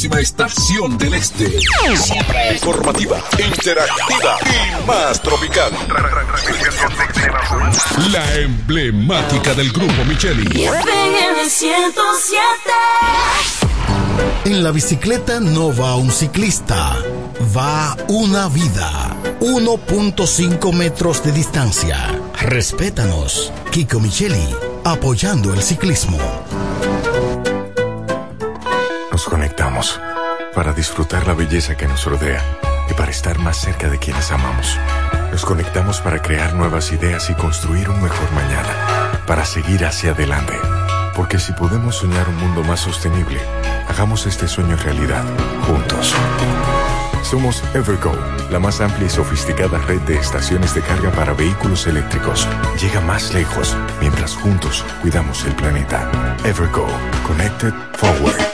Primerísima estación del este. Siempre Informativa, interactiva y más tropical. La emblemática del grupo Micheli. FM 107. En la bicicleta no va un ciclista, va una vida. 1.5 metros de distancia. Respétanos. Kiko Micheli, apoyando el ciclismo. Para disfrutar la belleza que nos rodea y para estar más cerca de quienes amamos. Nos conectamos para crear nuevas ideas y construir un mejor mañana, para seguir hacia adelante. Porque si podemos soñar un mundo más sostenible, hagamos este sueño realidad, juntos. Somos Evergo, la más amplia y sofisticada red de estaciones de carga para vehículos eléctricos. Llega más lejos mientras juntos cuidamos el planeta. Evergo, Connected Forward.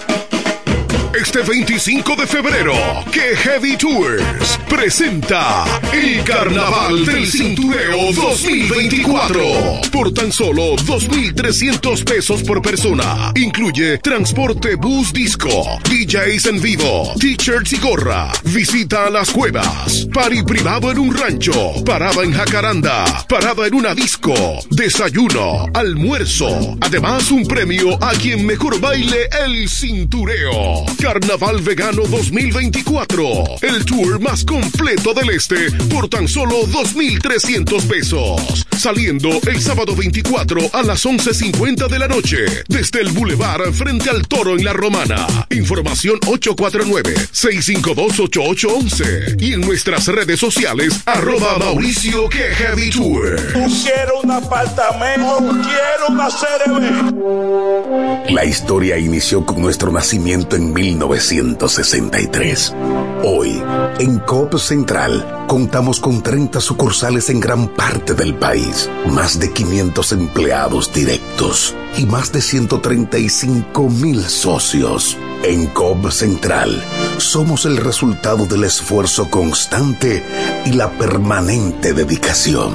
Este 25 de febrero, que Heavy Tours presenta el Carnaval del Cintureo 2024 por tan solo 2.300 pesos por persona. Incluye transporte bus disco, DJs en vivo, t-shirts y gorra, visita a las cuevas, party privado en un rancho, parada en Jacaranda, parada en una disco, desayuno, almuerzo, además un premio a quien mejor baile el cintureo. Carnaval Vegano 2024. El tour más completo del este por tan solo 2.300 pesos. Saliendo el sábado 24 a las 11.50 de la noche. Desde el Boulevard frente al Toro en La Romana. Información 849-652-8811. Y en nuestras redes sociales, arroba Mauricio que Heavy Tour. Quiero un apartamento, quiero una CRB. La historia inició con nuestro nacimiento en 1963. Hoy, en Coop Central, contamos con 30 sucursales en gran parte del país, más de 500 empleados directos y más de 135 mil socios. En Coop Central, somos el resultado del esfuerzo constante y la permanente dedicación.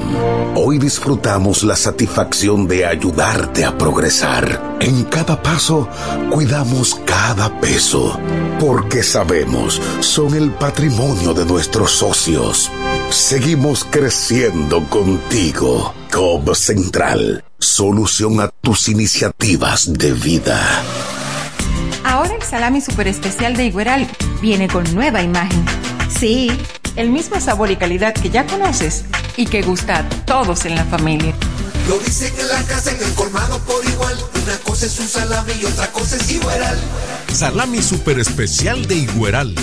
Hoy disfrutamos la satisfacción de ayudarte a progresar. En cada paso, cuidamos cada peso, porque sabemos son el patrimonio de nuestros socios. Seguimos creciendo contigo. Cobb Central, solución a tus iniciativas de vida. Ahora el salami super especial de Igueral viene con nueva imagen. Sí, el mismo sabor y calidad que ya conoces y que gusta a todos en la familia. Lo dicen en la casa, en el colmado por igual. Una cosa es un salami y otra cosa es Igueral. Salami super especial de Igueral.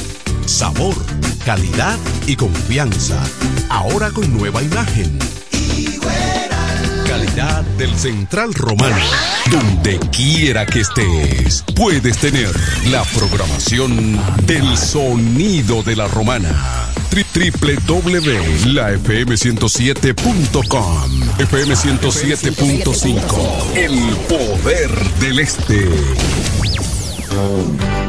Sabor, calidad y confianza. Ahora con nueva imagen. Calidad del Central Romano. Donde quiera que estés, puedes tener la programación del sonido de la romana www.lafm107.com FM 107.5 El poder del este.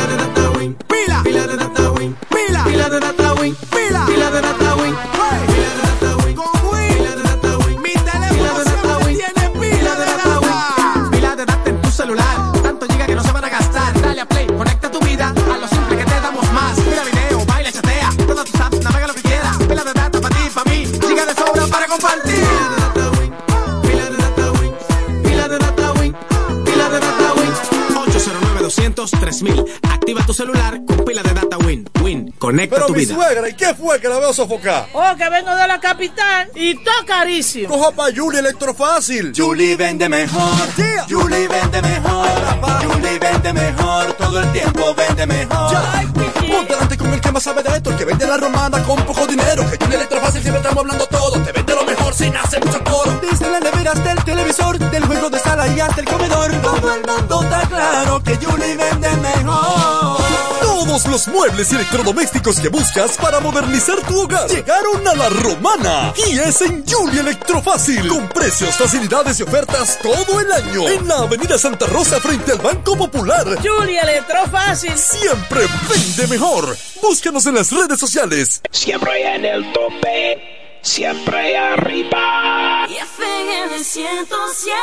Pila de data win, pila, pila de data win, pila, pila de data win, pila, pila de data win, pila de data win, con win, pila de data win, mi teléfono siempre tiene pila de data win, pila de data en tu celular, tanto giga que no se van a gastar, dale a play, conecta tu vida a lo simple que te damos más, mira video, baila, chatea, todas tus apps, navega lo que quieras, pila de data para ti, para mí, de sobra para compartir. Pila de data win, pila de data win, pila de data win, 809 200 3000 Activa tu celular con pila de data Win. Win, conecta Pero tu mi vida. suegra, ¿y qué fue que la veo sofocar? Oh, que vengo de la capital y todo carísimo. Coja pa' Julie Electrofácil. Julie vende mejor. Julie vende mejor. Julie vende mejor. Todo el tiempo vende mejor. Ponte delante con el que más sabe de esto, el que vende la romana con poco dinero. Que Julie Electrofácil siempre estamos hablando todo. Te vende lo mejor sin hacer mucho coro. Desde las neveras del televisor, del juego de sala y hasta el comedor. Todo el mundo está claro que Julie vende mejor. Todos los muebles y electrodomésticos que buscas para modernizar tu hogar llegaron a la romana. Y es en Julie Electrofácil. Con precios, facilidades y ofertas todo el año. En la Avenida Santa Rosa frente al Banco Popular. Julia Electrofácil. Siempre vende mejor. Búscanos en las redes sociales. Siempre en el tope, siempre arriba. Y FM 107.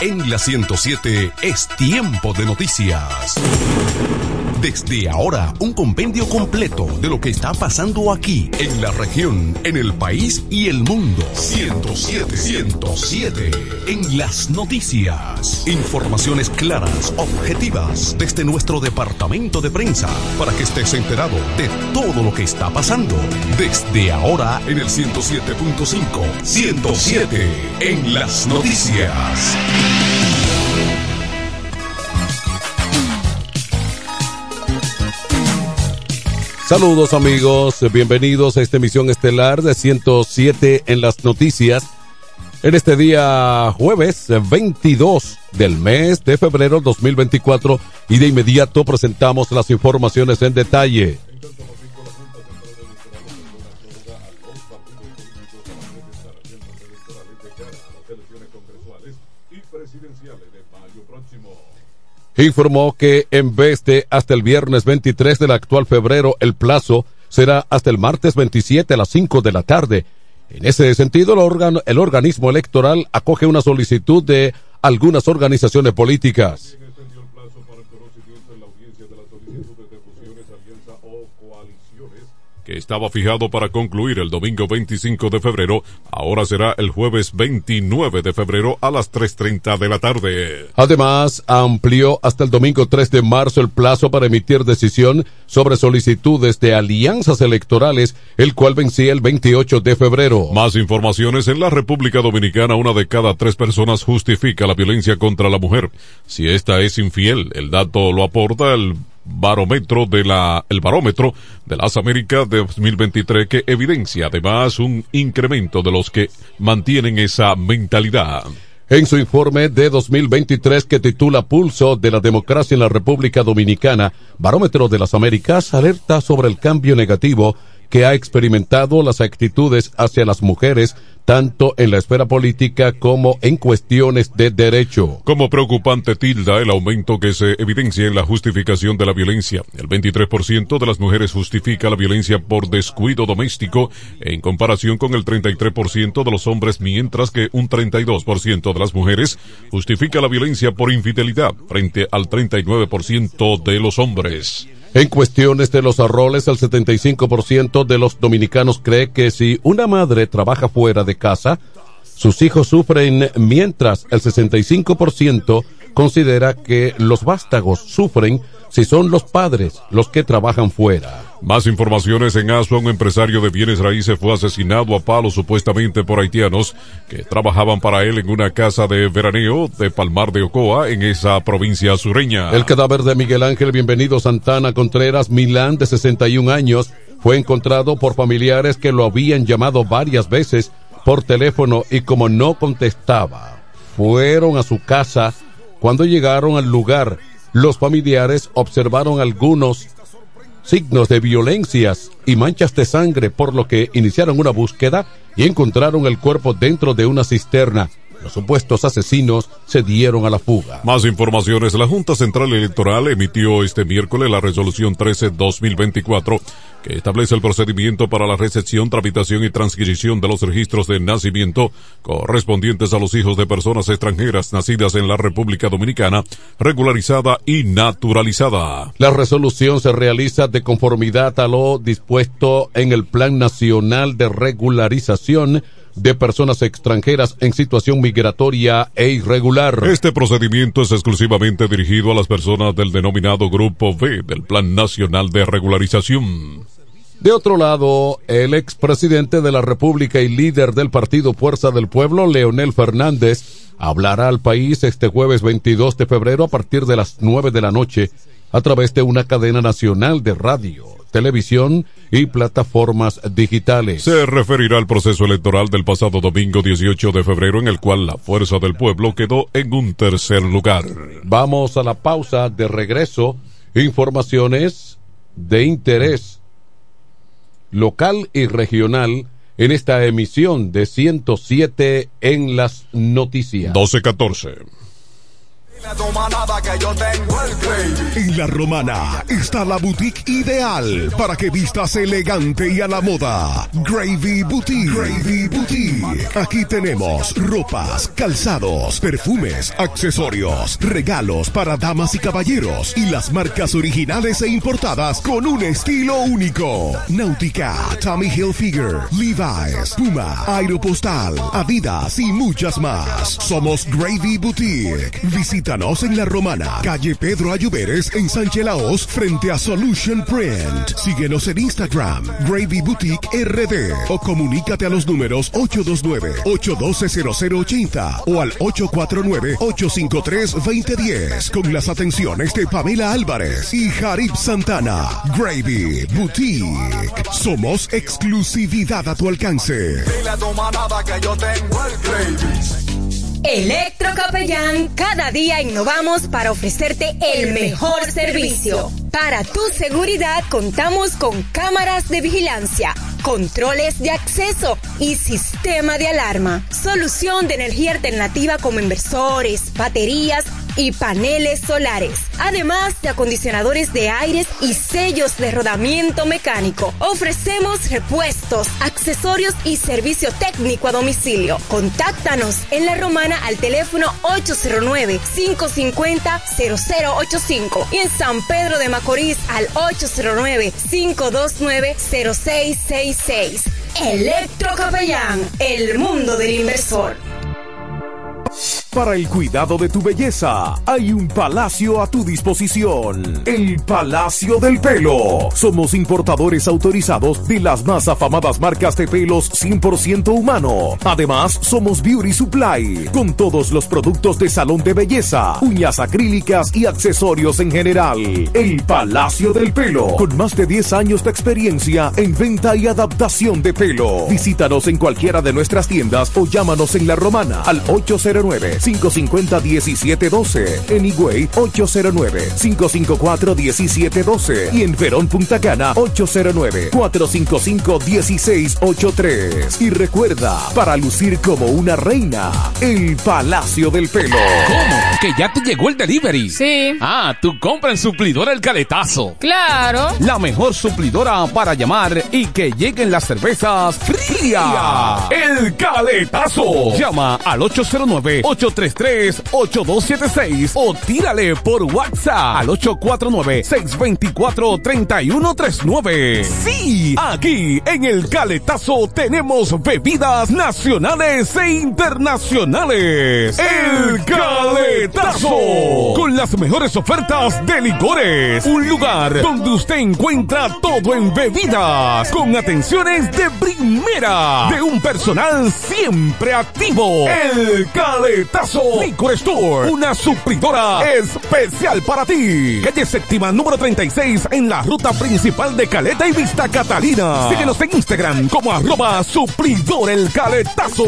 En la 107 es tiempo de noticias. Desde ahora, un compendio completo de lo que está pasando aquí, en la región, en el país y el mundo. 107, 107. En las noticias. Informaciones claras, objetivas, desde nuestro departamento de prensa, para que estés enterado de todo lo que está pasando. Desde ahora, en el 107.5. 107. En las noticias. Saludos amigos, bienvenidos a esta emisión estelar de 107 en las noticias. En este día jueves 22 del mes de febrero 2024 y de inmediato presentamos las informaciones en detalle. Informó que en vez de hasta el viernes 23 del actual febrero, el plazo será hasta el martes 27 a las 5 de la tarde. En ese sentido, el, organismo electoral acoge una solicitud de algunas organizaciones políticas. Que estaba fijado para concluir el domingo 25 de febrero, ahora será el jueves 29 de febrero a las 3.30 de la tarde. Además, amplió hasta el domingo 3 de marzo el plazo para emitir decisión sobre solicitudes de alianzas electorales, el cual vencía el 28 de febrero. Más informaciones en la República Dominicana, una de cada tres personas justifica la violencia contra la mujer. Si esta es infiel, el dato lo aporta el barómetro de la el barómetro de las Américas de 2023 que evidencia además un incremento de los que mantienen esa mentalidad. En su informe de 2023 que titula Pulso de la Democracia en la República Dominicana, Barómetro de las Américas alerta sobre el cambio negativo que ha experimentado las actitudes hacia las mujeres tanto en la esfera política como en cuestiones de derecho. Como preocupante tilda el aumento que se evidencia en la justificación de la violencia. El 23% de las mujeres justifica la violencia por descuido doméstico en comparación con el 33% de los hombres, mientras que un 32% de las mujeres justifica la violencia por infidelidad frente al 39% de los hombres. En cuestiones de los arroles, el 75% de los dominicanos cree que si una madre trabaja fuera de casa, sus hijos sufren, mientras el 65% considera que los vástagos sufren si son los padres los que trabajan fuera. Más informaciones en Asua, un empresario de bienes raíces fue asesinado a palos supuestamente por haitianos que trabajaban para él en una casa de veraneo de Palmar de Ocoa en esa provincia sureña. El cadáver de Miguel Ángel Bienvenido Santana Contreras Milán de 61 años fue encontrado por familiares que lo habían llamado varias veces por teléfono y como no contestaba, fueron a su casa. Cuando llegaron al lugar, los familiares observaron algunos signos de violencias y manchas de sangre, por lo que iniciaron una búsqueda y encontraron el cuerpo dentro de una cisterna. Los supuestos asesinos se dieron a la fuga. Más informaciones. La Junta Central Electoral emitió este miércoles la resolución 13-2024 que establece el procedimiento para la recepción, tramitación y transcripción de los registros de nacimiento correspondientes a los hijos de personas extranjeras nacidas en la República Dominicana, regularizada y naturalizada. La resolución se realiza de conformidad a lo dispuesto en el Plan Nacional de Regularización de personas extranjeras en situación migratoria e irregular. Este procedimiento es exclusivamente dirigido a las personas del denominado Grupo B del Plan Nacional de Regularización. De otro lado, el expresidente de la República y líder del partido Fuerza del Pueblo, Leonel Fernández, hablará al país este jueves 22 de febrero a partir de las 9 de la noche a través de una cadena nacional de radio, televisión y plataformas digitales. Se referirá al proceso electoral del pasado domingo 18 de febrero en el cual la Fuerza del Pueblo quedó en un tercer lugar. Vamos a la pausa de regreso. Informaciones de interés local y regional en esta emisión de 107 en las noticias. 1214. En la romana está la boutique ideal para que vistas elegante y a la moda. Gravy Boutique. Gravy Boutique. Aquí tenemos ropas, calzados, perfumes, accesorios, regalos para damas y caballeros y las marcas originales e importadas con un estilo único. Náutica, Tommy Hilfiger, Levi's, Puma, Aeropostal, Adidas y muchas más. Somos Gravy Boutique. Visítanos en La Romana, calle Pedro Ayuberes, en Sánchez Laos, frente a Solution Print. Síguenos en Instagram, Gravy Boutique RD, o comunícate a los números 829-812-0080 o al 849-853-2010 con las atenciones de Pamela Álvarez y Jarib Santana. Gravy Boutique. Somos exclusividad a tu alcance. Electrocapellán, cada día innovamos para ofrecerte el mejor servicio. Para tu seguridad contamos con cámaras de vigilancia, controles de acceso y sistema de alarma. Solución de energía alternativa como inversores, baterías, y paneles solares, además de acondicionadores de aires y sellos de rodamiento mecánico. Ofrecemos repuestos, accesorios y servicio técnico a domicilio. Contáctanos en La Romana al teléfono 809-550-0085 y en San Pedro de Macorís al 809-529-0666. Electro Capellán, el mundo del inversor. Para el cuidado de tu belleza, hay un palacio a tu disposición. El Palacio del Pelo. Somos importadores autorizados de las más afamadas marcas de pelos 100% humano. Además, somos Beauty Supply, con todos los productos de salón de belleza, uñas acrílicas y accesorios en general. El Palacio del Pelo, con más de 10 años de experiencia en venta y adaptación de pelo. Visítanos en cualquiera de nuestras tiendas o llámanos en La Romana al 809 550-1712. En Higüey, 809-554-1712. Y en Verón Punta Cana, 809-455-1683. Y recuerda, para lucir como una reina, el Palacio del Pelo. ¿Cómo? ¿Que ya te llegó el delivery? Sí. Ah, tú compra en Suplidora El Caletazo. Claro. La mejor suplidora para llamar y que lleguen las cervezas frías. El Caletazo. Llama al 809 833-8276 o tírale por WhatsApp al 849-624-3139. Sí, aquí en el Caletazo tenemos bebidas nacionales e internacionales. El Caletazo. Con las mejores ofertas de licores. Un lugar donde usted encuentra todo en bebidas. Con atenciones de primera. De un personal siempre activo. El Caletazo. Licor Store. Una supridora especial para ti. Calle séptima número 36 en la ruta principal de Caleta y Vista Catalina. Síguenos en Instagram como arroba supridor el caletazo.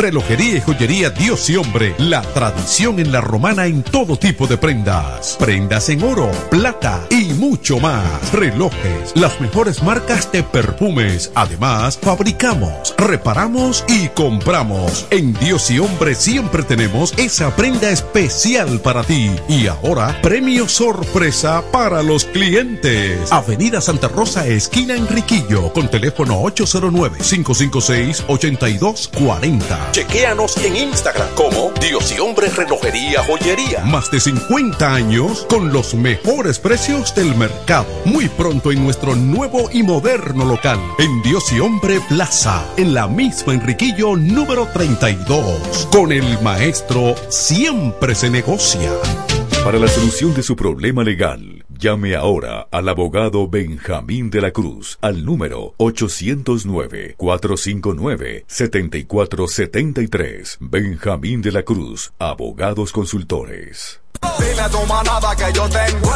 Relojería y joyería Dios y Hombre, la tradición en la romana en todo tipo de prendas. Prendas en oro, plata y mucho más. Relojes, las mejores marcas de perfumes. Además, fabricamos, reparamos y compramos. En Dios y Hombre siempre tenemos esa prenda especial para ti. Y ahora, premio sorpresa para los clientes. Avenida Santa Rosa, esquina Enriquillo, con teléfono 809-556-8240. Chequéanos en Instagram como Dios y Hombre Relojería Joyería. Más de 50 años con los mejores precios del mercado. Muy pronto en nuestro nuevo y moderno local. En Dios y Hombre Plaza. En la misma Enriquillo número 32. Con el maestro siempre se negocia. Para la solución de su problema legal, llame ahora al abogado Benjamín de la Cruz al número 809-459-7473. Benjamín de la Cruz, abogados consultores. Dile a tu manada que yo tengo.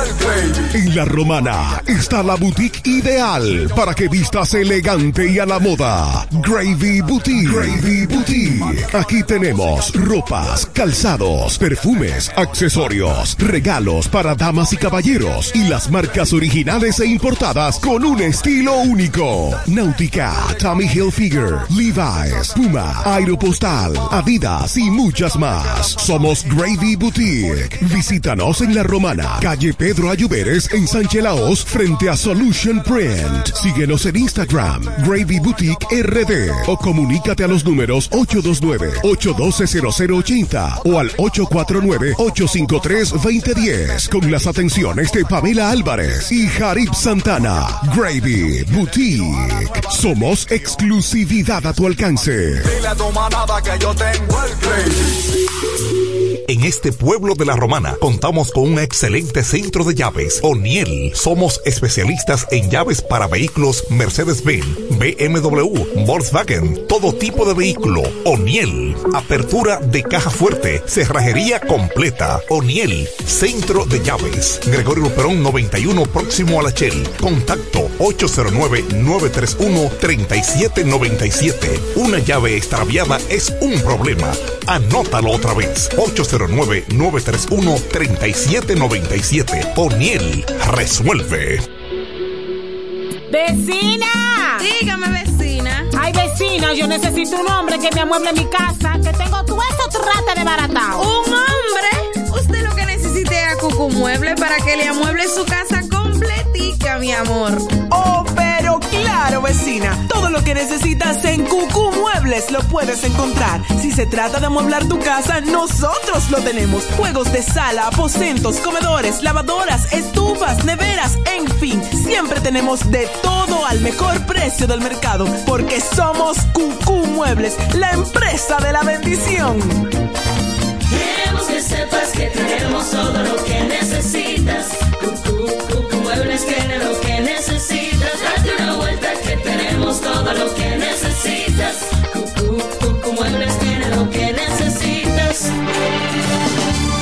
En la romana está la boutique ideal para que vistas elegante y a la moda. Gravy Boutique. Gravy Boutique. Aquí tenemos ropas, calzados, perfumes, accesorios, regalos para damas y caballeros y las marcas originales e importadas con un estilo único. Náutica, Tommy Hilfiger, Levi's, Puma, Aeropostal, Adidas y muchas más. Somos Gravy Boutique. Visítanos en La Romana, calle Pedro Ayuberes, en Sánchez Laos, frente a Solution Print. Síguenos en Instagram, Gravy Boutique RD, o comunícate a los números 829-812-0080 o al 849-853-2010 con las atenciones de Pamela Álvarez y Jarib Santana. Gravy Boutique. Somos exclusividad a tu alcance. Dile a tu manada que yo tengo el gravy. En este pueblo de la Romana contamos con un excelente centro de llaves. O'Neill. Somos especialistas en llaves para vehículos Mercedes-Benz, BMW, Volkswagen, todo tipo de vehículo. O'Neill. Apertura de caja fuerte, cerrajería completa. O'Neill. Centro de llaves. Gregorio Perón 91 próximo a la Shell. Contacto 809-931-3797. Una llave extraviada es un problema. Anótalo otra vez. 809-931-3797. O'Neill resuelve. ¡Vecina! Dígame, vecina. Ay, vecina, yo necesito un hombre que me amueble mi casa, que tengo todo esto rata de barata. Un hombre. Usted lo que necesite es a Cucu Mueble para que le amueble su casa completica, mi amor. Oh, pero claro, vecina. Todo lo que necesitas en Cucú Muebles lo puedes encontrar. Si se trata de amueblar tu casa, nosotros lo tenemos. Juegos de sala, aposentos, comedores, lavadoras, estufas, neveras, en fin. Siempre tenemos de todo al mejor precio del mercado. Porque somos Cucú Muebles, la empresa de la bendición. Queremos que sepas que tenemos todo lo que necesitas. Cucú, Cucú Muebles tiene que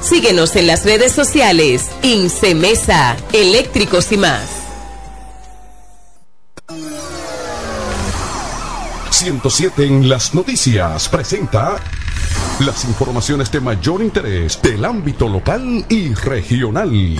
Síguenos en las redes sociales. Incemesa, eléctricos y más. 107 en las noticias presenta las informaciones de mayor interés del ámbito local y regional.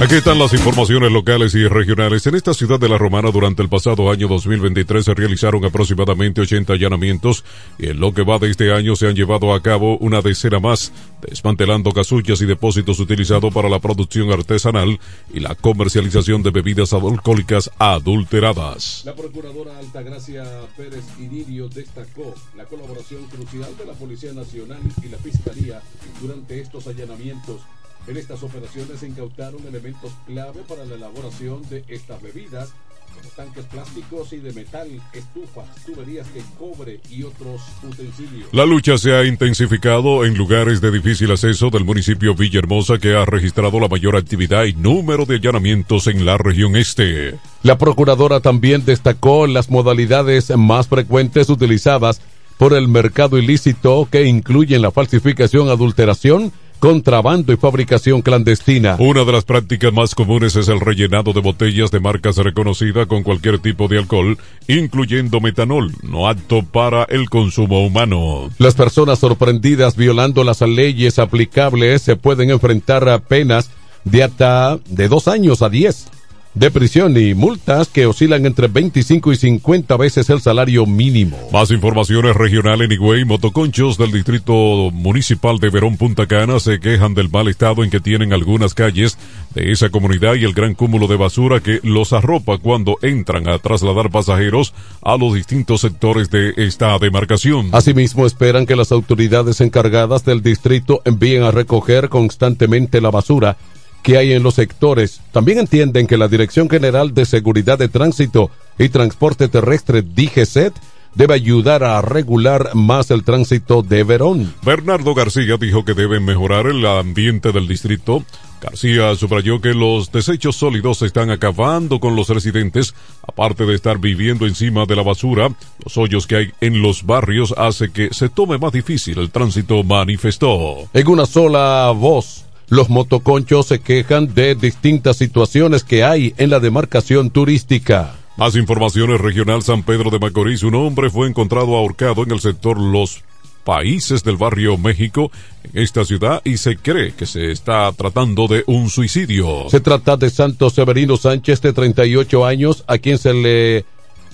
Aquí están las informaciones locales y regionales. En esta ciudad de La Romana durante el pasado año 2023 se realizaron aproximadamente 80 allanamientos y en lo que va de este año se han llevado a cabo una decena más, desmantelando casullas y depósitos utilizados para la producción artesanal y la comercialización de bebidas alcohólicas adulteradas. La procuradora Altagracia Pérez Iridio destacó la colaboración crucial de la Policía Nacional y la Fiscalía durante estos allanamientos. En estas operaciones se incautaron elementos clave para la elaboración de estas bebidas, como tanques plásticos y de metal, estufas, tuberías de cobre y otros utensilios. La lucha se ha intensificado en lugares de difícil acceso del municipio Villahermosa que ha registrado la mayor actividad y número de allanamientos en la región este. La procuradora también destacó las modalidades más frecuentes utilizadas por el mercado ilícito que incluyen la falsificación, adulteración, contrabando y fabricación clandestina. Una de las prácticas más comunes es el rellenado de botellas de marcas reconocidas con cualquier tipo de alcohol, incluyendo metanol, no apto para el consumo humano. Las personas sorprendidas violando las leyes aplicables se pueden enfrentar a penas de hasta de dos años a diez de prisión y multas que oscilan entre 25 y 50 veces el salario mínimo. Más informaciones regional en Higüey, motoconchos del distrito municipal de Verón Punta Cana se quejan del mal estado en que tienen algunas calles de esa comunidad y el gran cúmulo de basura que los arropa cuando entran a trasladar pasajeros a los distintos sectores de esta demarcación. Asimismo, esperan que las autoridades encargadas del distrito envíen a recoger constantemente la basura que hay en los sectores. También entienden que la Dirección General de Seguridad de Tránsito y Transporte Terrestre, DGCET, debe ayudar a regular más el tránsito de Verón. Bernardo García dijo que deben mejorar el ambiente del distrito. García subrayó que los desechos sólidos están acabando con los residentes, aparte de estar viviendo encima de la basura, los hoyos que hay en los barrios hace que se tome más difícil el tránsito, manifestó. En una sola voz, los motoconchos se quejan de distintas situaciones que hay en la demarcación turística. Más informaciones regional San Pedro de Macorís. Un hombre fue encontrado ahorcado en el sector Los Países del barrio México en esta ciudad y se cree que se está tratando de un suicidio. Se trata de Santos Severino Sánchez de 38 años a quien se le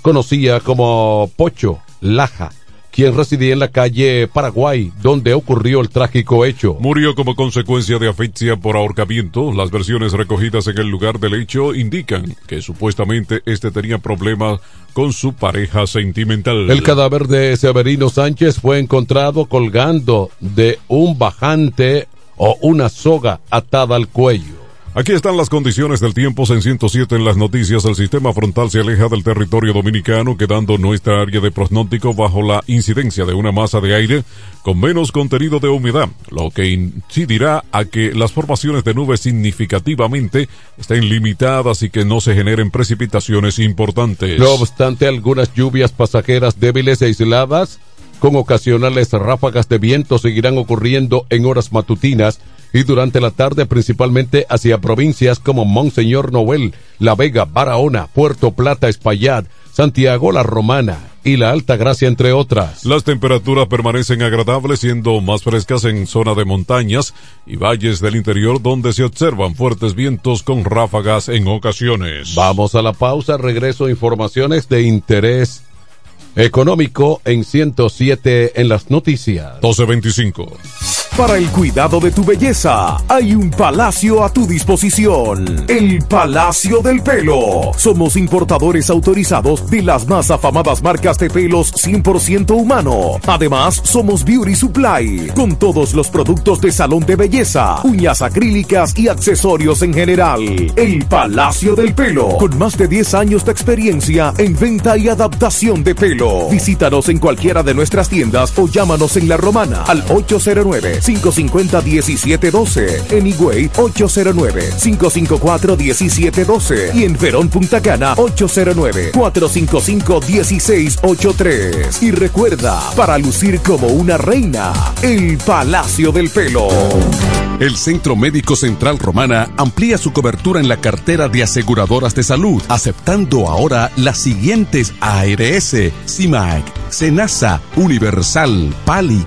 conocía como Pocho Laja quien residía en la calle Paraguay, donde ocurrió el trágico hecho. Murió como consecuencia de asfixia por ahorcamiento. Las versiones recogidas en el lugar del hecho indican que supuestamente este tenía problemas con su pareja sentimental. El cadáver de Severino Sánchez fue encontrado colgando de un bajante o una soga atada al cuello. Aquí están las condiciones del tiempo en 107 en las noticias. El sistema frontal se aleja del territorio dominicano, quedando nuestra área de pronóstico bajo la incidencia de una masa de aire con menos contenido de humedad, lo que incidirá a que las formaciones de nubes significativamente estén limitadas y que no se generen precipitaciones importantes. No obstante, algunas lluvias pasajeras débiles e aisladas con ocasionales ráfagas de viento seguirán ocurriendo en horas matutinas y durante la tarde principalmente hacia provincias como Monseñor Noel, La Vega, Barahona, Puerto Plata, Espaillat, Santiago, La Romana y La Alta Gracia, entre otras. Las temperaturas permanecen agradables, siendo más frescas en zona de montañas y valles del interior donde se observan fuertes vientos con ráfagas en ocasiones. Vamos a la pausa, regreso informaciones de interés económico en 107 en las noticias. 1225. Para el cuidado de tu belleza, hay un palacio a tu disposición. El Palacio del Pelo. Somos importadores autorizados de las más afamadas marcas de pelos 100% humano. Además, somos Beauty Supply, con todos los productos de salón de belleza, uñas acrílicas y accesorios en general. El Palacio del Pelo, con más de 10 años de experiencia en venta y adaptación de pelo. Visítanos en cualquiera de nuestras tiendas o llámanos en La Romana al 809 550-1712. En Higüey, 809-554-1712. Y en Verón Punta Cana, 809-455-1683. Y recuerda, para lucir como una reina, el Palacio del Pelo. El Centro Médico Central Romana amplía su cobertura en la cartera de aseguradoras de salud, aceptando ahora las siguientes ARS, CIMAC, SENASA, Universal, PALIC,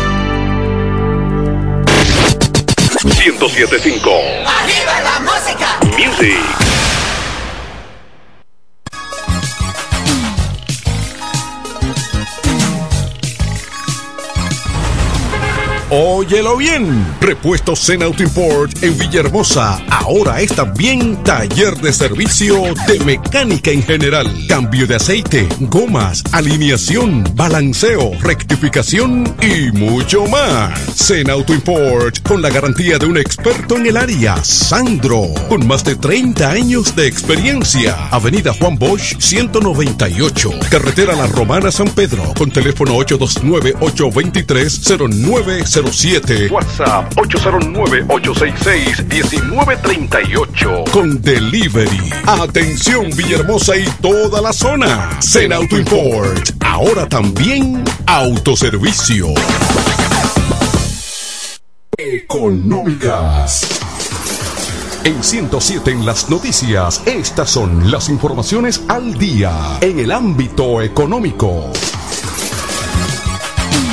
1075 ¡Arriba la música! Music. Óyelo bien. Repuestos Zen Auto Import en Villahermosa. Ahora es también taller de servicio de mecánica en general. Cambio de aceite, gomas, alineación, balanceo, rectificación y mucho más. Zen Auto Import con la garantía de un experto en el área, Sandro, con más de 30 años de experiencia. Avenida Juan Bosch 198. Carretera La Romana San Pedro con teléfono 829 823 0907 WhatsApp 809-866-1938. Con delivery. Atención Villahermosa y toda la zona. Zen Auto Import. Ahora también autoservicio. Económicas. En 107 en las noticias, estas son las informaciones al día en el ámbito económico.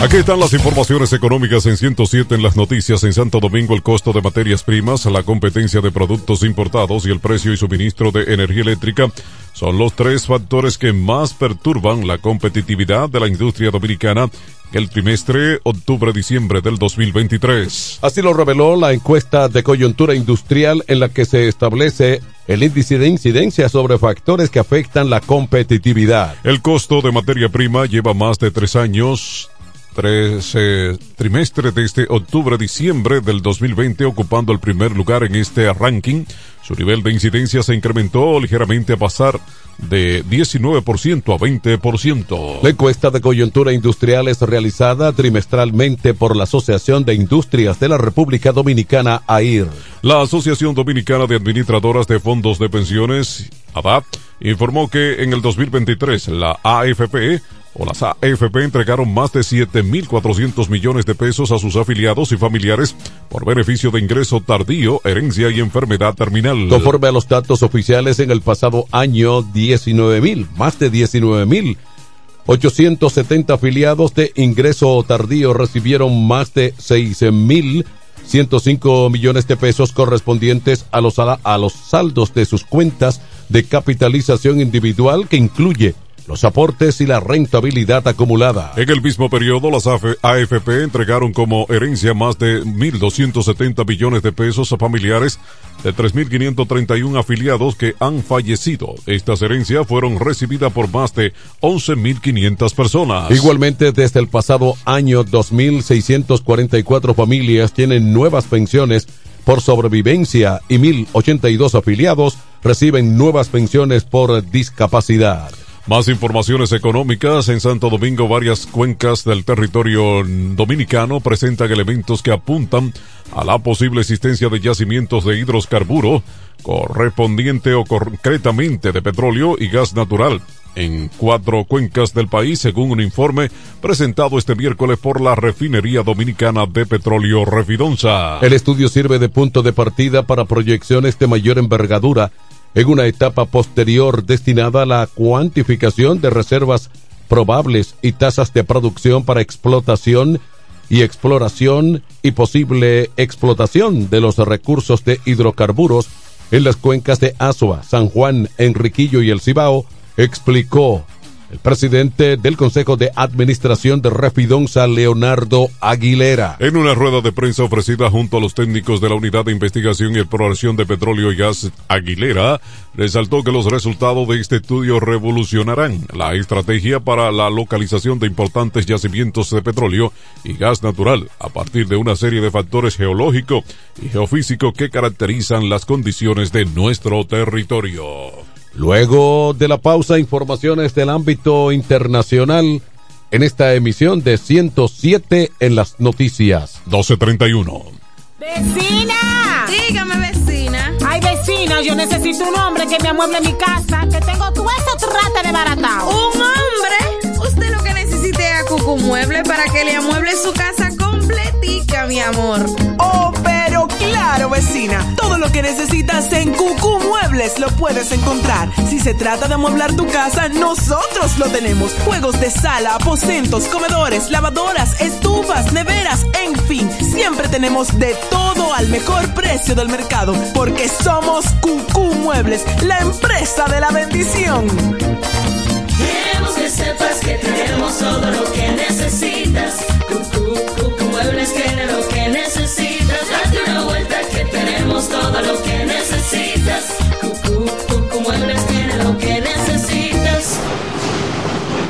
Aquí están las informaciones económicas en 107 en las noticias. En Santo Domingo el costo de materias primas, la competencia de productos importados y el precio y suministro de energía eléctrica son los tres factores que más perturban la competitividad de la industria dominicana el trimestre octubre-diciembre del 2023. Así lo reveló la encuesta de coyuntura industrial en la que se establece el índice de incidencia sobre factores que afectan la competitividad. El costo de materia prima lleva más de tres años tres eh, trimestre desde octubre-diciembre del 2020 ocupando el primer lugar en este ranking. Su nivel de incidencia se incrementó ligeramente a pasar de 19% a 20%. La encuesta de coyuntura industrial es realizada trimestralmente por la Asociación de Industrias de la República Dominicana, AIR. La Asociación Dominicana de Administradoras de Fondos de Pensiones Haddad informó que en el 2023 la AFP o las AFP entregaron más de 7.400 millones de pesos a sus afiliados y familiares por beneficio de ingreso tardío, herencia y enfermedad terminal. Conforme a los datos oficiales, en el pasado año 19.000, más de 19.000 870 afiliados de ingreso tardío recibieron más de 6.105 millones de pesos correspondientes a los, a los saldos de sus cuentas de capitalización individual que incluye los aportes y la rentabilidad acumulada. En el mismo periodo, las AFP entregaron como herencia más de 1.270 billones de pesos a familiares de 3.531 afiliados que han fallecido. Estas herencias fueron recibidas por más de 11.500 personas. Igualmente, desde el pasado año, 2.644 familias tienen nuevas pensiones por sobrevivencia y 1.082 afiliados reciben nuevas pensiones por discapacidad. Más informaciones económicas. En Santo Domingo, varias cuencas del territorio dominicano presentan elementos que apuntan a la posible existencia de yacimientos de hidroscarburo correspondiente o concretamente de petróleo y gas natural en cuatro cuencas del país, según un informe presentado este miércoles por la refinería dominicana de petróleo Refidonza. El estudio sirve de punto de partida para proyecciones de mayor envergadura en una etapa posterior destinada a la cuantificación de reservas probables y tasas de producción para explotación y exploración y posible explotación de los recursos de hidrocarburos en las cuencas de Azua, San Juan, Enriquillo y El Cibao, explicó el presidente del Consejo de Administración de Refidonza, Leonardo Aguilera. En una rueda de prensa ofrecida junto a los técnicos de la Unidad de Investigación y Exploración de Petróleo y Gas, Aguilera resaltó que los resultados de este estudio revolucionarán la estrategia para la localización de importantes yacimientos de petróleo y gas natural a partir de una serie de factores geológicos y geofísicos que caracterizan las condiciones de nuestro territorio. Luego de la pausa, informaciones del ámbito internacional en esta emisión de 107 en las noticias. 1231. ¡Vecina! Dígame, vecina. Ay, vecina, yo necesito un hombre que me amueble mi casa, que tengo todo eso trata de baratado. ¿Un hombre? Usted lo que necesite es a Cucumueble para que le amueble su casa completica, mi amor. Oh, pero claro, vecina. Todo lo que necesitas en Cucú Muebles lo puedes encontrar. Si se trata de amueblar tu casa, nosotros lo tenemos. Juegos de sala, aposentos, comedores, lavadoras, estufas, neveras, en fin. Siempre tenemos de todo al mejor precio del mercado. Porque somos Cucú Muebles, la empresa de la bendición. Sepas que tenemos todo lo que necesitas.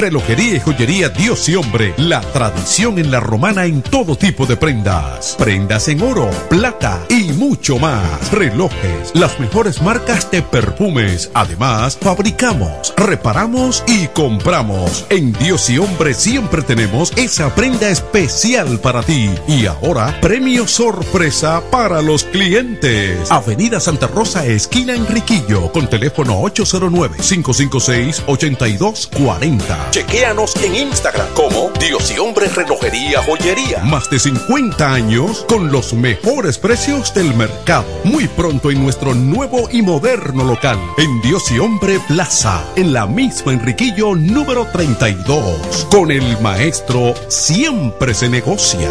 Relojería y joyería Dios y Hombre, la tradición en la romana en todo tipo de prendas. Prendas en oro, plata y mucho más. Relojes, las mejores marcas de perfumes. Además, fabricamos, reparamos y compramos. En Dios y Hombre siempre tenemos esa prenda especial para ti. Y ahora, premio sorpresa para los clientes. Avenida Santa Rosa, esquina Enriquillo, con teléfono 809-556-8240. Chequéanos en Instagram como Dios y Hombre Relojería Joyería. Más de 50 años con los mejores precios del mercado. Muy pronto en nuestro nuevo y moderno local. En Dios y Hombre Plaza. En la misma Enriquillo número 32. Con el maestro siempre se negocia.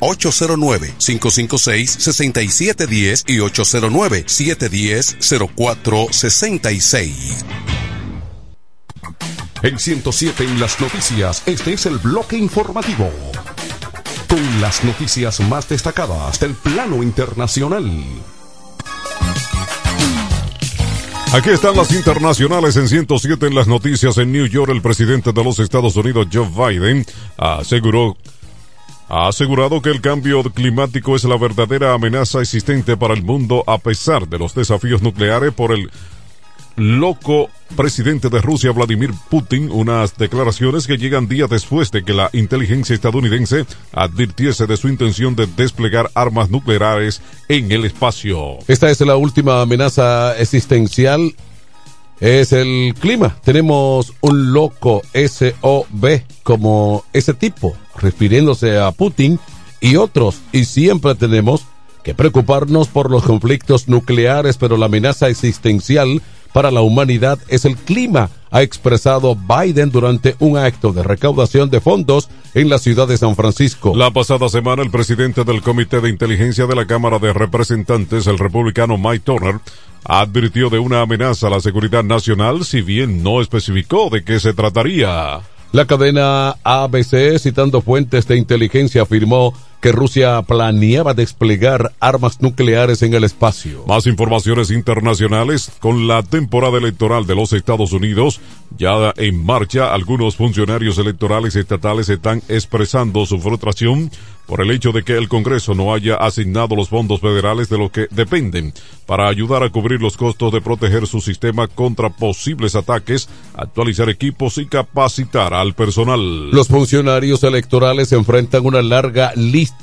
809-556-6710 y 809-710-0466. En 107 en las noticias, este es el bloque informativo. Con las noticias más destacadas del plano internacional. Aquí están las internacionales en 107 en las noticias en New York. El presidente de los Estados Unidos, Joe Biden, aseguró ha asegurado que el cambio climático es la verdadera amenaza existente para el mundo a pesar de los desafíos nucleares por el loco presidente de Rusia Vladimir Putin, unas declaraciones que llegan días después de que la inteligencia estadounidense advirtiese de su intención de desplegar armas nucleares en el espacio. Esta es la última amenaza existencial. Es el clima. Tenemos un loco SOB como ese tipo, refiriéndose a Putin y otros. Y siempre tenemos que preocuparnos por los conflictos nucleares, pero la amenaza existencial para la humanidad es el clima, ha expresado Biden durante un acto de recaudación de fondos en la ciudad de San Francisco. La pasada semana, el presidente del Comité de Inteligencia de la Cámara de Representantes, el republicano Mike Turner, advirtió de una amenaza a la seguridad nacional, si bien no especificó de qué se trataría. La cadena ABC, citando fuentes de inteligencia, afirmó que Rusia planeaba desplegar armas nucleares en el espacio. Más informaciones internacionales con la temporada electoral de los Estados Unidos ya en marcha. Algunos funcionarios electorales estatales están expresando su frustración por el hecho de que el Congreso no haya asignado los fondos federales de los que dependen para ayudar a cubrir los costos de proteger su sistema contra posibles ataques, actualizar equipos y capacitar al personal. Los funcionarios electorales enfrentan una larga lista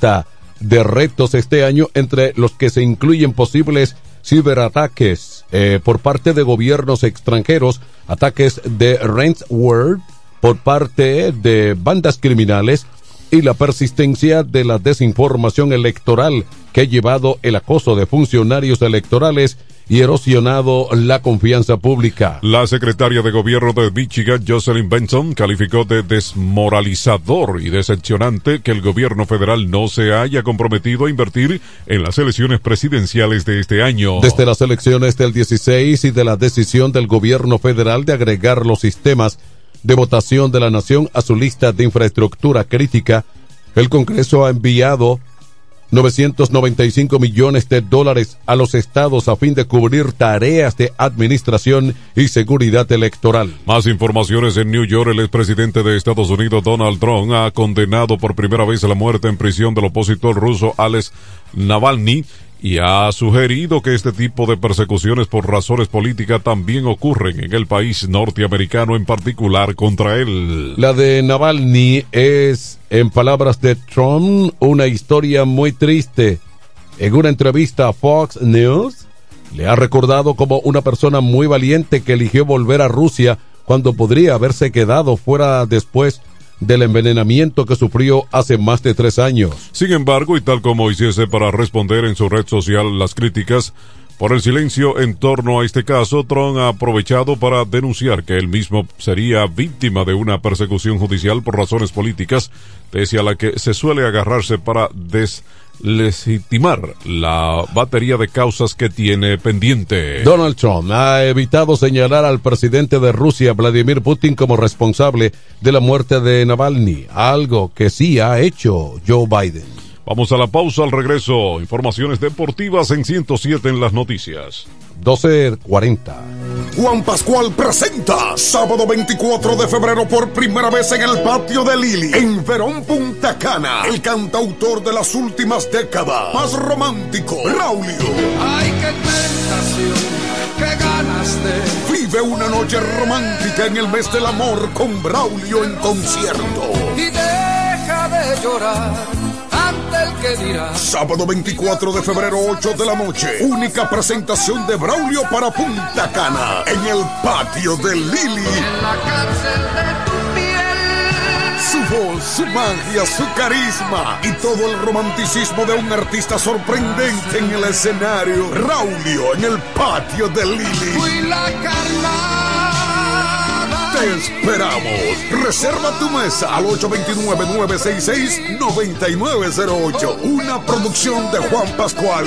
de retos este año entre los que se incluyen posibles ciberataques eh, por parte de gobiernos extranjeros, ataques de ransomware por parte de bandas criminales, y la persistencia de la desinformación electoral que ha llevado el acoso de funcionarios electorales y erosionado la confianza pública. La secretaria de gobierno de Michigan, Jocelyn Benson, calificó de desmoralizador y decepcionante que el gobierno federal no se haya comprometido a invertir en las elecciones presidenciales de este año. Desde las elecciones del 16 y de la decisión del gobierno federal de agregar los sistemas de votación de la nación a su lista de infraestructura crítica, el Congreso ha enviado 995 millones de dólares a los estados a fin de cubrir tareas de administración y seguridad electoral. Más informaciones en New York. El expresidente de Estados Unidos, Donald Trump, ha condenado por primera vez la muerte en prisión del opositor ruso Alex Navalny y ha sugerido que este tipo de persecuciones por razones políticas también ocurren en el país norteamericano, en particular contra él. La de Navalny es, en palabras de Trump, una historia muy triste. En una entrevista a Fox News, le ha recordado como una persona muy valiente que eligió volver a Rusia cuando podría haberse quedado fuera después del envenenamiento que sufrió hace más de tres años. Sin embargo, y tal como hiciese para responder en su red social las críticas, por el silencio en torno a este caso, Trump ha aprovechado para denunciar que él mismo sería víctima de una persecución judicial por razones políticas, pese a la que se suele agarrarse para des legitimar la batería de causas que tiene pendiente. Donald Trump ha evitado señalar al presidente de Rusia, Vladimir Putin, como responsable de la muerte de Navalny, algo que sí ha hecho Joe Biden. Vamos a la pausa al regreso. Informaciones deportivas en 107 en las noticias. 12.40. Juan Pascual presenta sábado 24 de febrero por primera vez en el patio de Lili, en Verón Punta Cana, el cantautor de las últimas décadas, más romántico, Raulio. Ay, qué tentación, qué ganas de. Vive una noche romántica en el mes del amor con Braulio en concierto. Y deja de llorar Sábado 24 de febrero, 8 de la noche. Única presentación de Braulio para Punta Cana. En el patio de Lili. En la cárcel de tu Su voz, su magia, su carisma y todo el romanticismo de un artista sorprendente en el escenario. Braulio en el patio de Lili. Fui la carnada. Te esperamos. Reserva tu mesa al 829-966-9908. Una producción de Juan Pascual.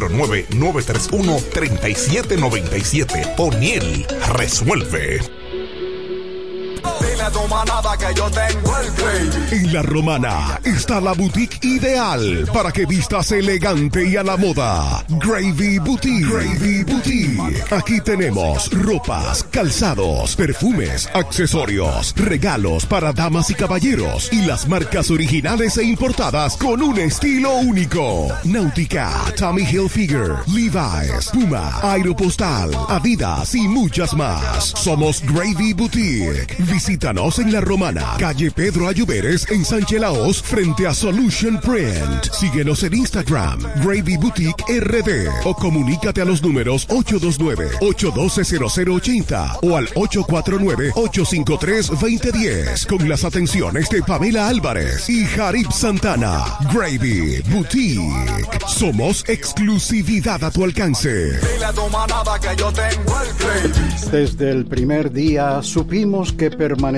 809-931-3797. O'Neill resuelve. Tu que yo tengo el. En la romana está la boutique ideal para que vistas elegante y a la moda. Gravy Boutique. Gravy Boutique. Aquí tenemos ropas, calzados, perfumes, accesorios, regalos para damas y caballeros y las marcas originales e importadas con un estilo único. Náutica, Tommy Hilfiger, Levi's, Puma, Aeropostal, Adidas y muchas más. Somos Gravy Boutique. Visítanos en La Romana, calle Pedro Ayuberes, en Sánchez Laos, frente a Solution Print. Síguenos en Instagram, Gravy Boutique RD, o comunícate a los números 829-812-0080 o al 849-853-2010 con las atenciones de Pamela Álvarez y Jarib Santana. Gravy Boutique. Somos exclusividad a tu alcance. Desde el primer día supimos que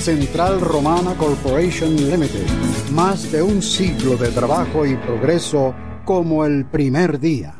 Central Romana Corporation Limited. Más de un siglo de trabajo y progreso como el primer día.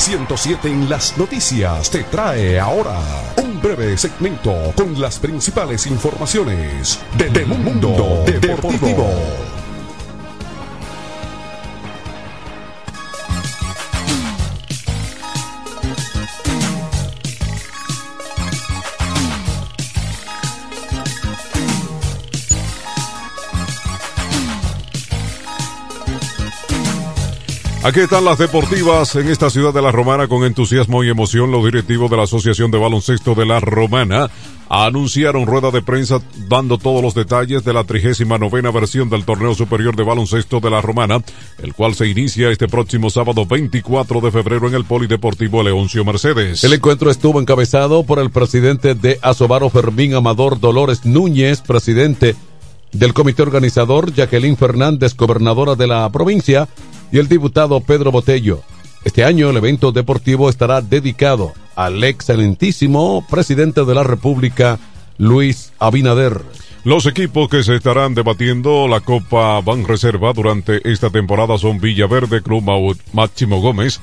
107 en las noticias te trae ahora un breve segmento con las principales informaciones del mundo deportivo. Aquí están las deportivas en esta ciudad de La Romana con entusiasmo y emoción. Los directivos de la Asociación de Baloncesto de La Romana anunciaron rueda de prensa dando todos los detalles de la trigésima novena versión del torneo superior de baloncesto de La Romana, el cual se inicia este próximo sábado 24 de febrero en el Polideportivo Leoncio Mercedes. El encuentro estuvo encabezado por el presidente de Asobaro Fermín Amador Dolores Núñez, presidente del comité organizador Jacqueline Fernández, gobernadora de la provincia, y el diputado Pedro Botello. Este año el evento deportivo estará dedicado al excelentísimo presidente de la República, Luis Abinader. Los equipos que se estarán debatiendo la Copa Ban Reserva durante esta temporada son Villaverde, Club Máximo Gómez,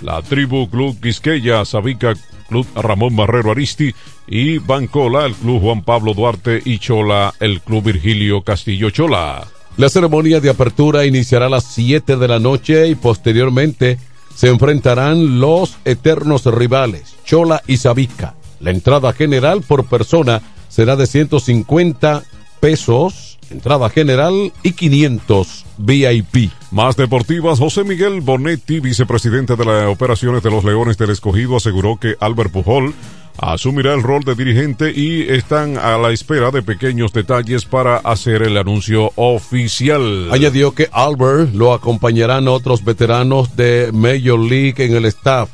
la Tribu Club Quisqueya, Sabica Club Ramón Marrero Aristi y Bancola, el Club Juan Pablo Duarte y Chola, el Club Virgilio Castillo Chola. La ceremonia de apertura iniciará a las 7 de la noche y posteriormente se enfrentarán los eternos rivales, Chola y Sabica. La entrada general por persona será de 150 pesos, entrada general y 500 VIP. Más deportivas, José Miguel Bonetti, vicepresidente de las operaciones de los Leones del Escogido, aseguró que Albert Pujol asumirá el rol de dirigente y están a la espera de pequeños detalles para hacer el anuncio oficial. Añadió que Albert lo acompañarán otros veteranos de Major League en el staff.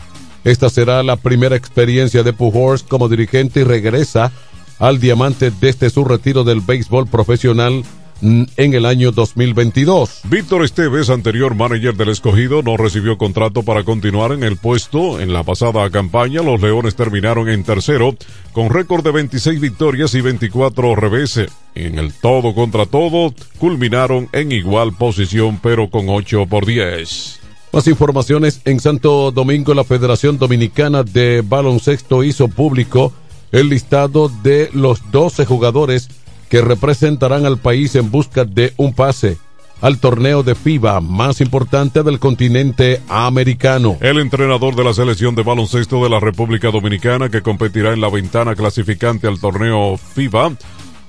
Esta será la primera experiencia de Pujols como dirigente y regresa al diamante desde su retiro del béisbol profesional en el año 2022. Víctor Esteves, anterior manager del escogido, no recibió contrato para continuar en el puesto. En la pasada campaña, los Leones terminaron en tercero, con récord de 26 victorias y 24 reveses. En el todo contra todo, culminaron en igual posición, pero con 8 por 10. Más informaciones en Santo Domingo, la Federación Dominicana de Baloncesto hizo público el listado de los 12 jugadores que representarán al país en busca de un pase al torneo de FIBA más importante del continente americano. El entrenador de la selección de baloncesto de la República Dominicana que competirá en la ventana clasificante al torneo FIBA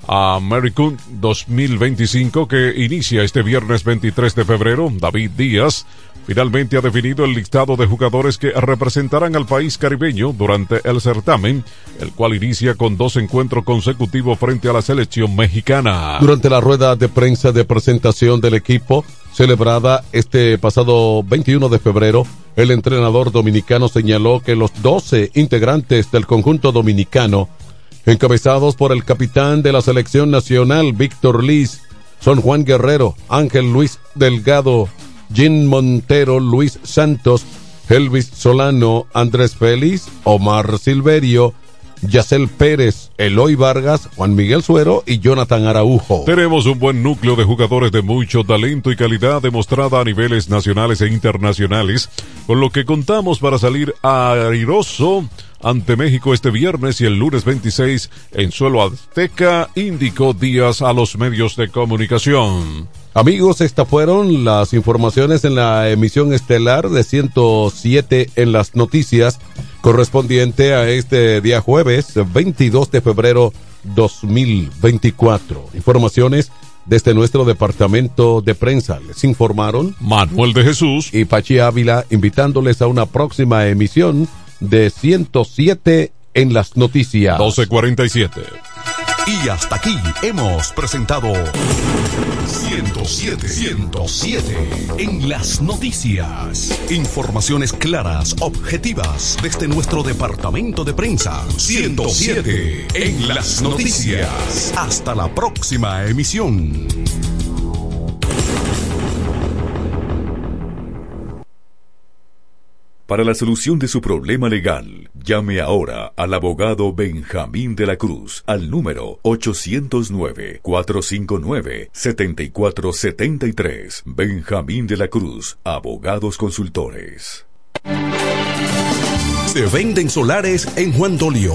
American 2025 que inicia este viernes 23 de febrero, David Díaz finalmente ha definido el listado de jugadores que representarán al país caribeño durante el certamen, el cual inicia con dos encuentros consecutivos frente a la selección mexicana. Durante la rueda de prensa de presentación del equipo, celebrada este pasado 21 de febrero, el entrenador dominicano señaló que los 12 integrantes del conjunto dominicano, encabezados por el capitán de la selección nacional, Víctor Liz, son Juan Guerrero, Ángel Luis Delgado, Jim Montero, Luis Santos, Elvis Solano, Andrés Félix, Omar Silverio, Yacel Pérez, Eloy Vargas, Juan Miguel Suero y Jonathan Araujo. Tenemos un buen núcleo de jugadores de mucho talento y calidad demostrada a niveles nacionales e internacionales, con lo que contamos para salir airoso ante México este viernes y el lunes 26 en suelo azteca, indicó Díaz a los medios de comunicación. Amigos, estas fueron las informaciones en la emisión estelar de 107 en las noticias correspondiente a este día jueves 22 de febrero 2024. Informaciones desde nuestro departamento de prensa. Les informaron Manuel de Jesús y Pachi Ávila invitándoles a una próxima emisión de 107 en las noticias. 1247. Y hasta aquí hemos presentado 107, 107 en las noticias. Informaciones claras, objetivas desde nuestro departamento de prensa. 107 en las noticias. Hasta la próxima emisión. Para la solución de su problema legal, llame ahora al abogado Benjamín de la Cruz al número 809-459-7473. Benjamín de la Cruz, abogados consultores. Se venden solares en Juan Dolio,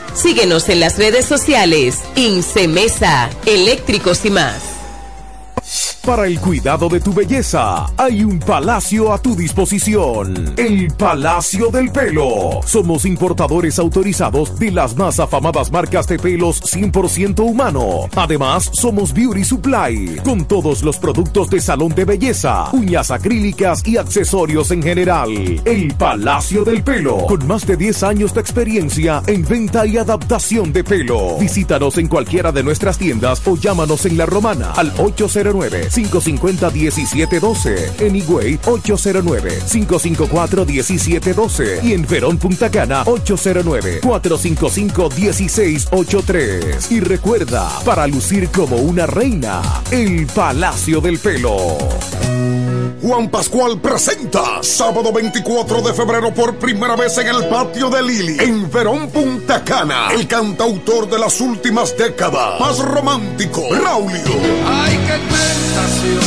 Síguenos en las redes sociales. Incemesa, eléctricos y más. Para el cuidado de tu belleza, hay un palacio a tu disposición. El Palacio del Pelo. Somos importadores autorizados de las más afamadas marcas de pelos 100% humano. Además, somos Beauty Supply, con todos los productos de salón de belleza, uñas acrílicas y accesorios en general. El Palacio del Pelo, con más de 10 años de experiencia en venta y adaptación de pelo. Visítanos en cualquiera de nuestras tiendas o llámanos en La Romana al 809-550-1712. En Higüey, 809-554-1712. Y en Verón Punta Cana, 809-455-1683. Y recuerda, para lucir como una reina, el Palacio del Pelo. Juan Pascual presenta sábado 24 de febrero por primera vez en el patio de Lili, en Verón Punta Cana, el cantautor de las últimas décadas, más romántico, Raulio. Ay, qué tentación,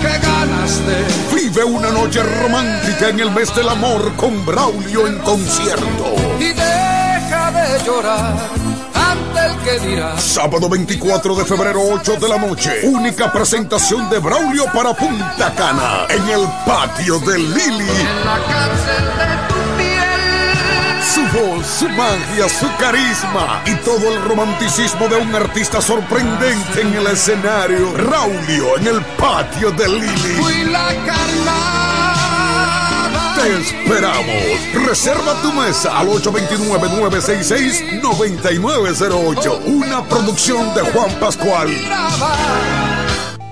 qué ganas de. Vive una noche romántica en el mes del amor con Braulio en concierto. Y deja de llorar que dirá. Sábado 24 de febrero, 8 de la noche. Única presentación de Braulio para Punta Cana en el patio de Lili. En la cárcel de tu piel. Su voz, su magia, su carisma y todo el romanticismo de un artista sorprendente en el escenario. Raulio en el patio de Lili. Fui la carnada. Te esperamos. Reserva tu mesa al 829-966-9908. Una producción de Juan Pascual.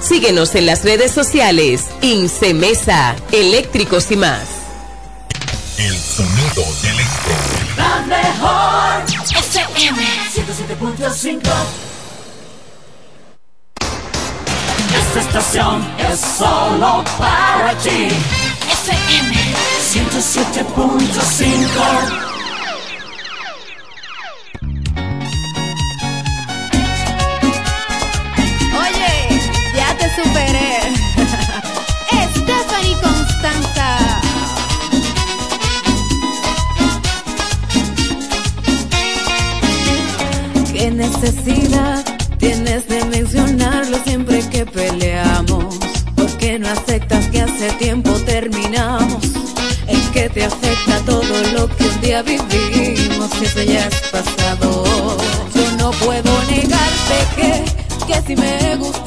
Síguenos en las redes sociales. Incemesa, eléctricos y más. El sonido del electro. La mejor FM 107.5 Esta estación es solo para ti FM 107.5 superé. Stephanie Constanza. ¿Qué necesidad tienes de mencionarlo siempre que peleamos? ¿Por qué no aceptas que hace tiempo terminamos? Es que te afecta todo lo que un día vivimos, que eso ya es pasado. Yo no puedo negarte que, que si me gustó,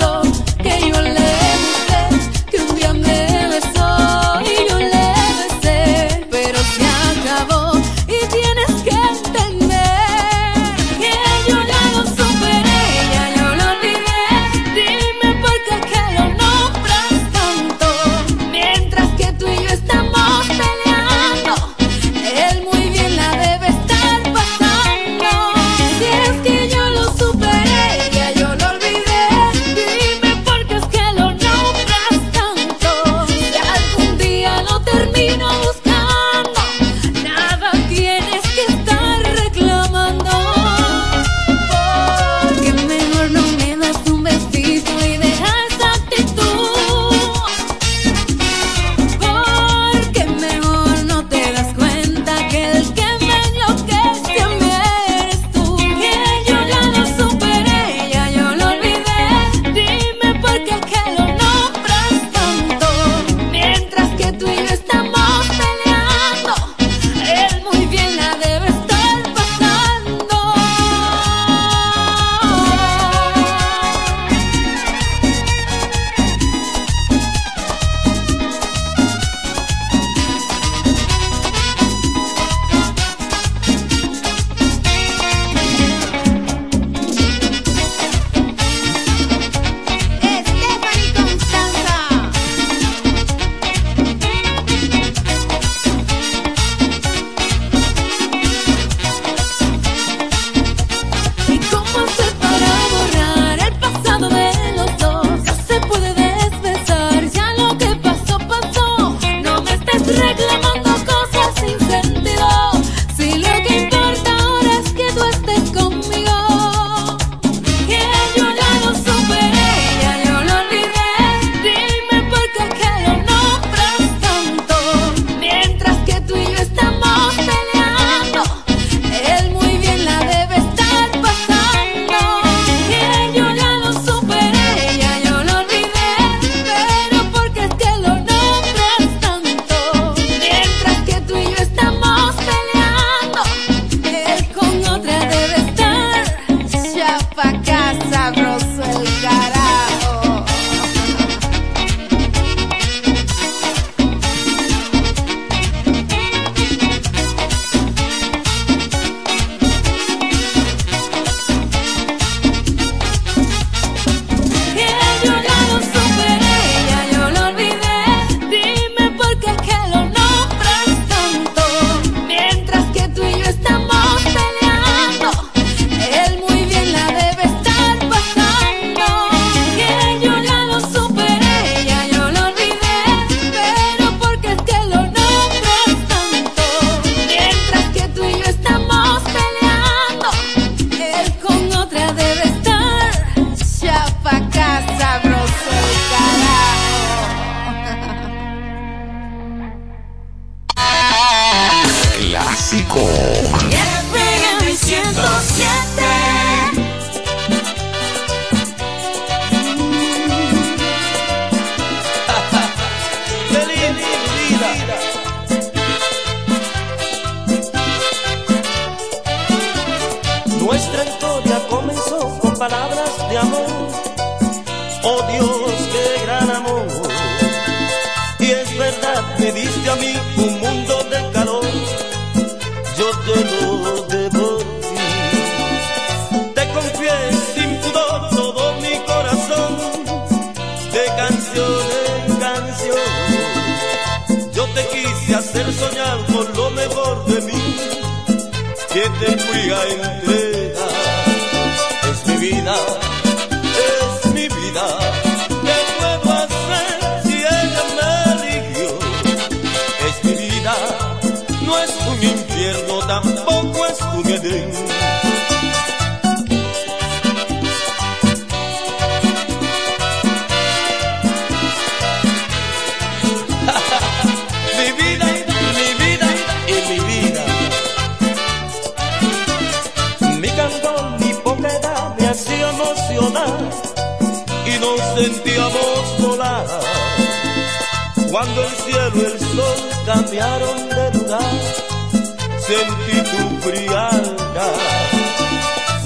sentí tu frialdad.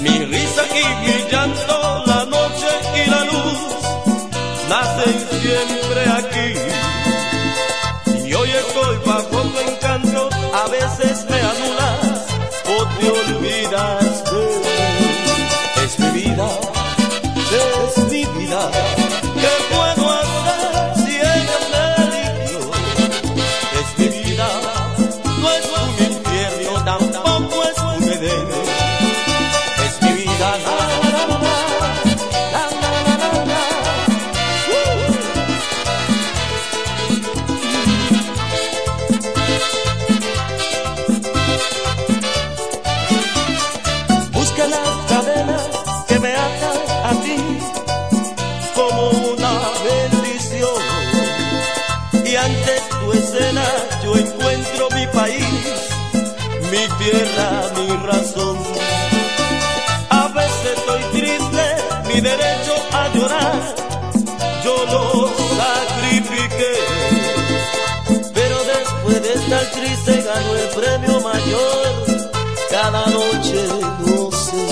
Mi risa y mi llanto, la noche y la luz, nacen siempre aquí. Premio mayor cada noche no sé.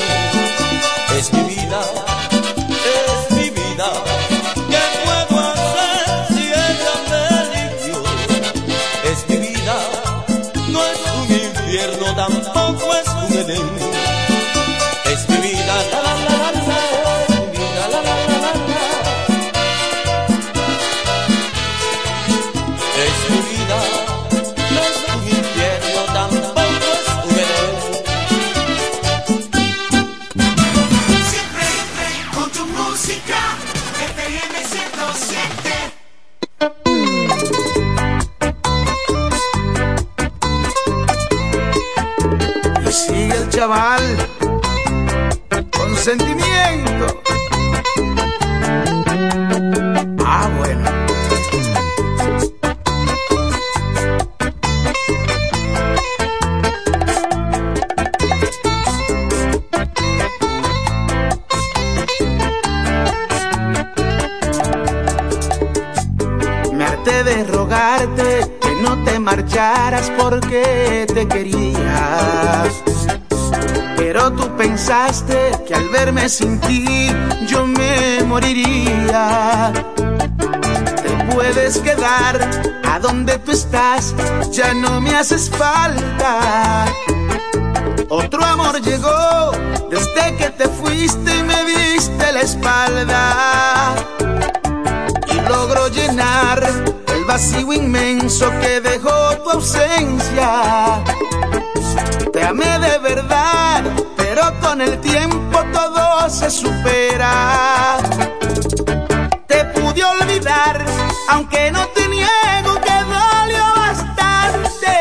Es mi vida, es mi vida. ¿Qué puedo hacer si ella me eligió? Es mi vida, no es un infierno, tampoco es un Edén. Chaval con sentimiento. Ah, bueno. Me harté de rogarte que no te marcharas porque te querías. Pero tú pensaste que al verme sin ti yo me moriría. Te puedes quedar a donde tú estás, ya no me haces falta. Otro amor llegó desde que te fuiste y me diste la espalda. Y logro llenar el vacío inmenso que dejó tu ausencia. Te amé de el tiempo todo se supera. Te pude olvidar, aunque no te niego que dolió bastante.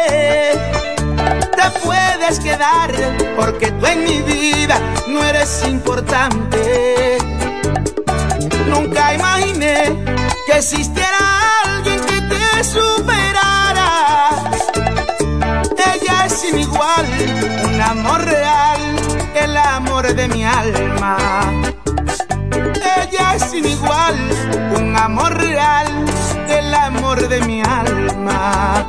Te puedes quedar, porque tú en mi vida no eres importante. Nunca imaginé que existiera alguien que te superara. Ella es sin igual un amor real, de mi alma. Ella es sin igual, un amor real, el amor de mi alma.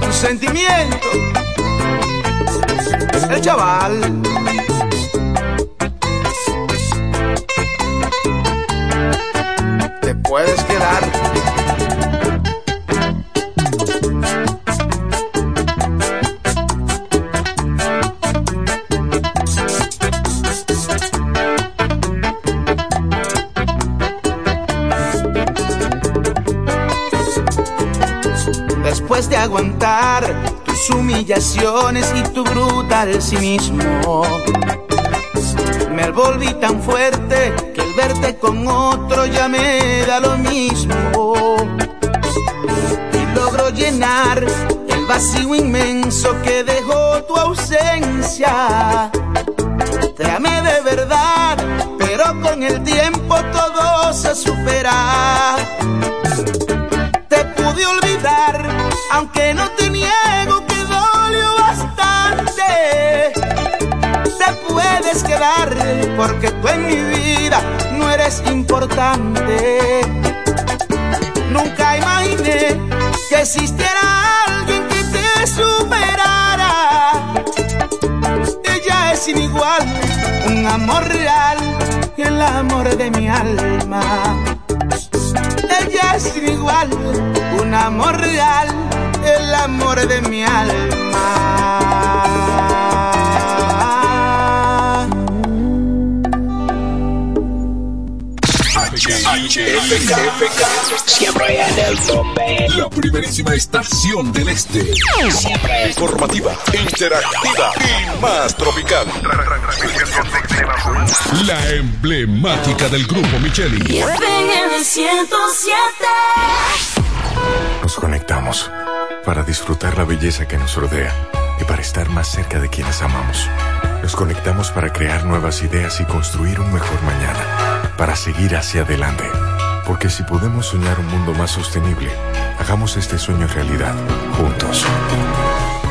Un sentimiento, el chaval. Aguantar tus humillaciones y tu brutal cinismo, me volví tan fuerte que el verte con otro ya me da lo mismo. Y logro llenar el vacío inmenso que dejó tu ausencia. Te amé de verdad, pero con el tiempo todo se supera. Porque tú en mi vida no eres importante. Nunca imaginé que existiera alguien que te superara. Ella es sin igual, un amor real el amor de mi alma. Ella es sin igual, un amor real, el amor de mi alma. HFK, siempre en el tope. La primerísima estación del este. Siempre informativa, interactiva y más tropical. La emblemática del grupo Micheli. FM 107. Nos conectamos para disfrutar la belleza que nos rodea y para estar más cerca de quienes amamos. Nos conectamos para crear nuevas ideas y construir un mejor mañana, para seguir hacia adelante. Porque si podemos soñar un mundo más sostenible, hagamos este sueño realidad, juntos.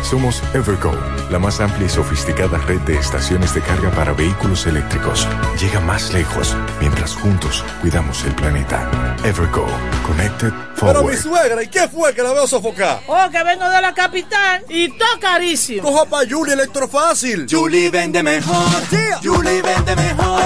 Somos Evergo, la más amplia y sofisticada red de estaciones de carga para vehículos eléctricos. Llega más lejos mientras juntos cuidamos el planeta. Evergo, Connected Pero Forward. mi suegra, ¿y qué fue que la veo sofocar? Oh, que vengo de la capital y todo carísimo. Coja pa' Julie Electrofácil. Julie vende mejor. Julie vende mejor.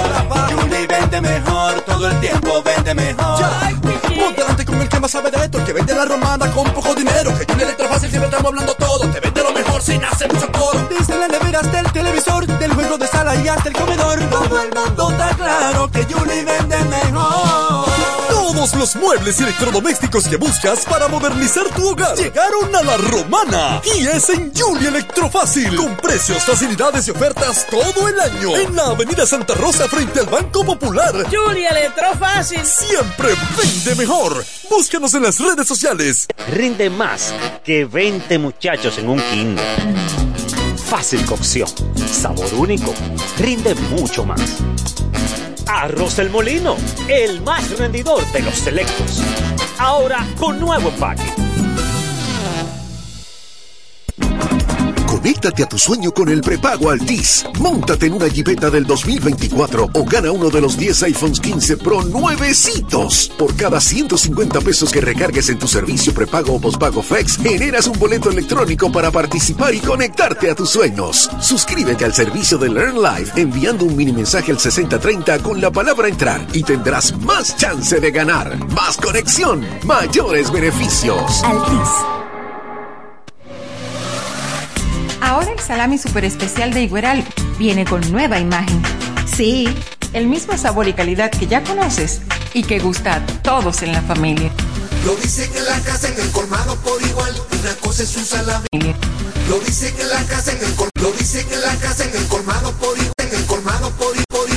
Julie vende mejor. Todo el tiempo vende mejor. Ponte delante con el que más sabe de esto, el que vende la romana con poco dinero. Que Julie Electrofácil siempre estamos hablando todo. Te vende lo mejor sin hacer mucho coro. Desde la nevera hasta el televisor, del juego de sala y hasta el comedor. Todo el mundo está claro que Julie vende mejor. Todos los muebles y electrodomésticos que buscas para modernizar tu hogar llegaron a la romana. Y es en Julie Electrofácil. Con precios, facilidades y ofertas todo el año. En la avenida Santa Rosa frente al Banco Popular. Julia Electrofácil. Siempre vende mejor. Búscanos en las redes sociales. Rinde más que 20 muchachos en un kinder. Fácil cocción, sabor único, rinde mucho más. Arroz El Molino, el más rendidor de los selectos. Ahora con nuevo empaque. Conéctate a tu sueño con el prepago Altis. Móntate en una Jeepeta del 2024 o gana uno de los 10 iPhones 15 Pro nuevecitos. Por cada 150 pesos que recargues en tu servicio prepago o pospago Flex, generas un boleto electrónico para participar y conectarte a tus sueños. Suscríbete al servicio de Learn Live enviando un mini mensaje al 6030 con la palabra entrar y tendrás más chance de ganar. Más conexión, mayores beneficios. Altis. Ahora el salami super especial de Igueral viene con nueva imagen. Sí, el mismo sabor y calidad que ya conoces y que gusta a todos en la familia. Lo dicen en la casa, en el colmado por igual, una cosa es un salami. Lo dicen en la casa, en el colmado, lo dicen en la casa, en el colmado por igual, en el colmado por igual.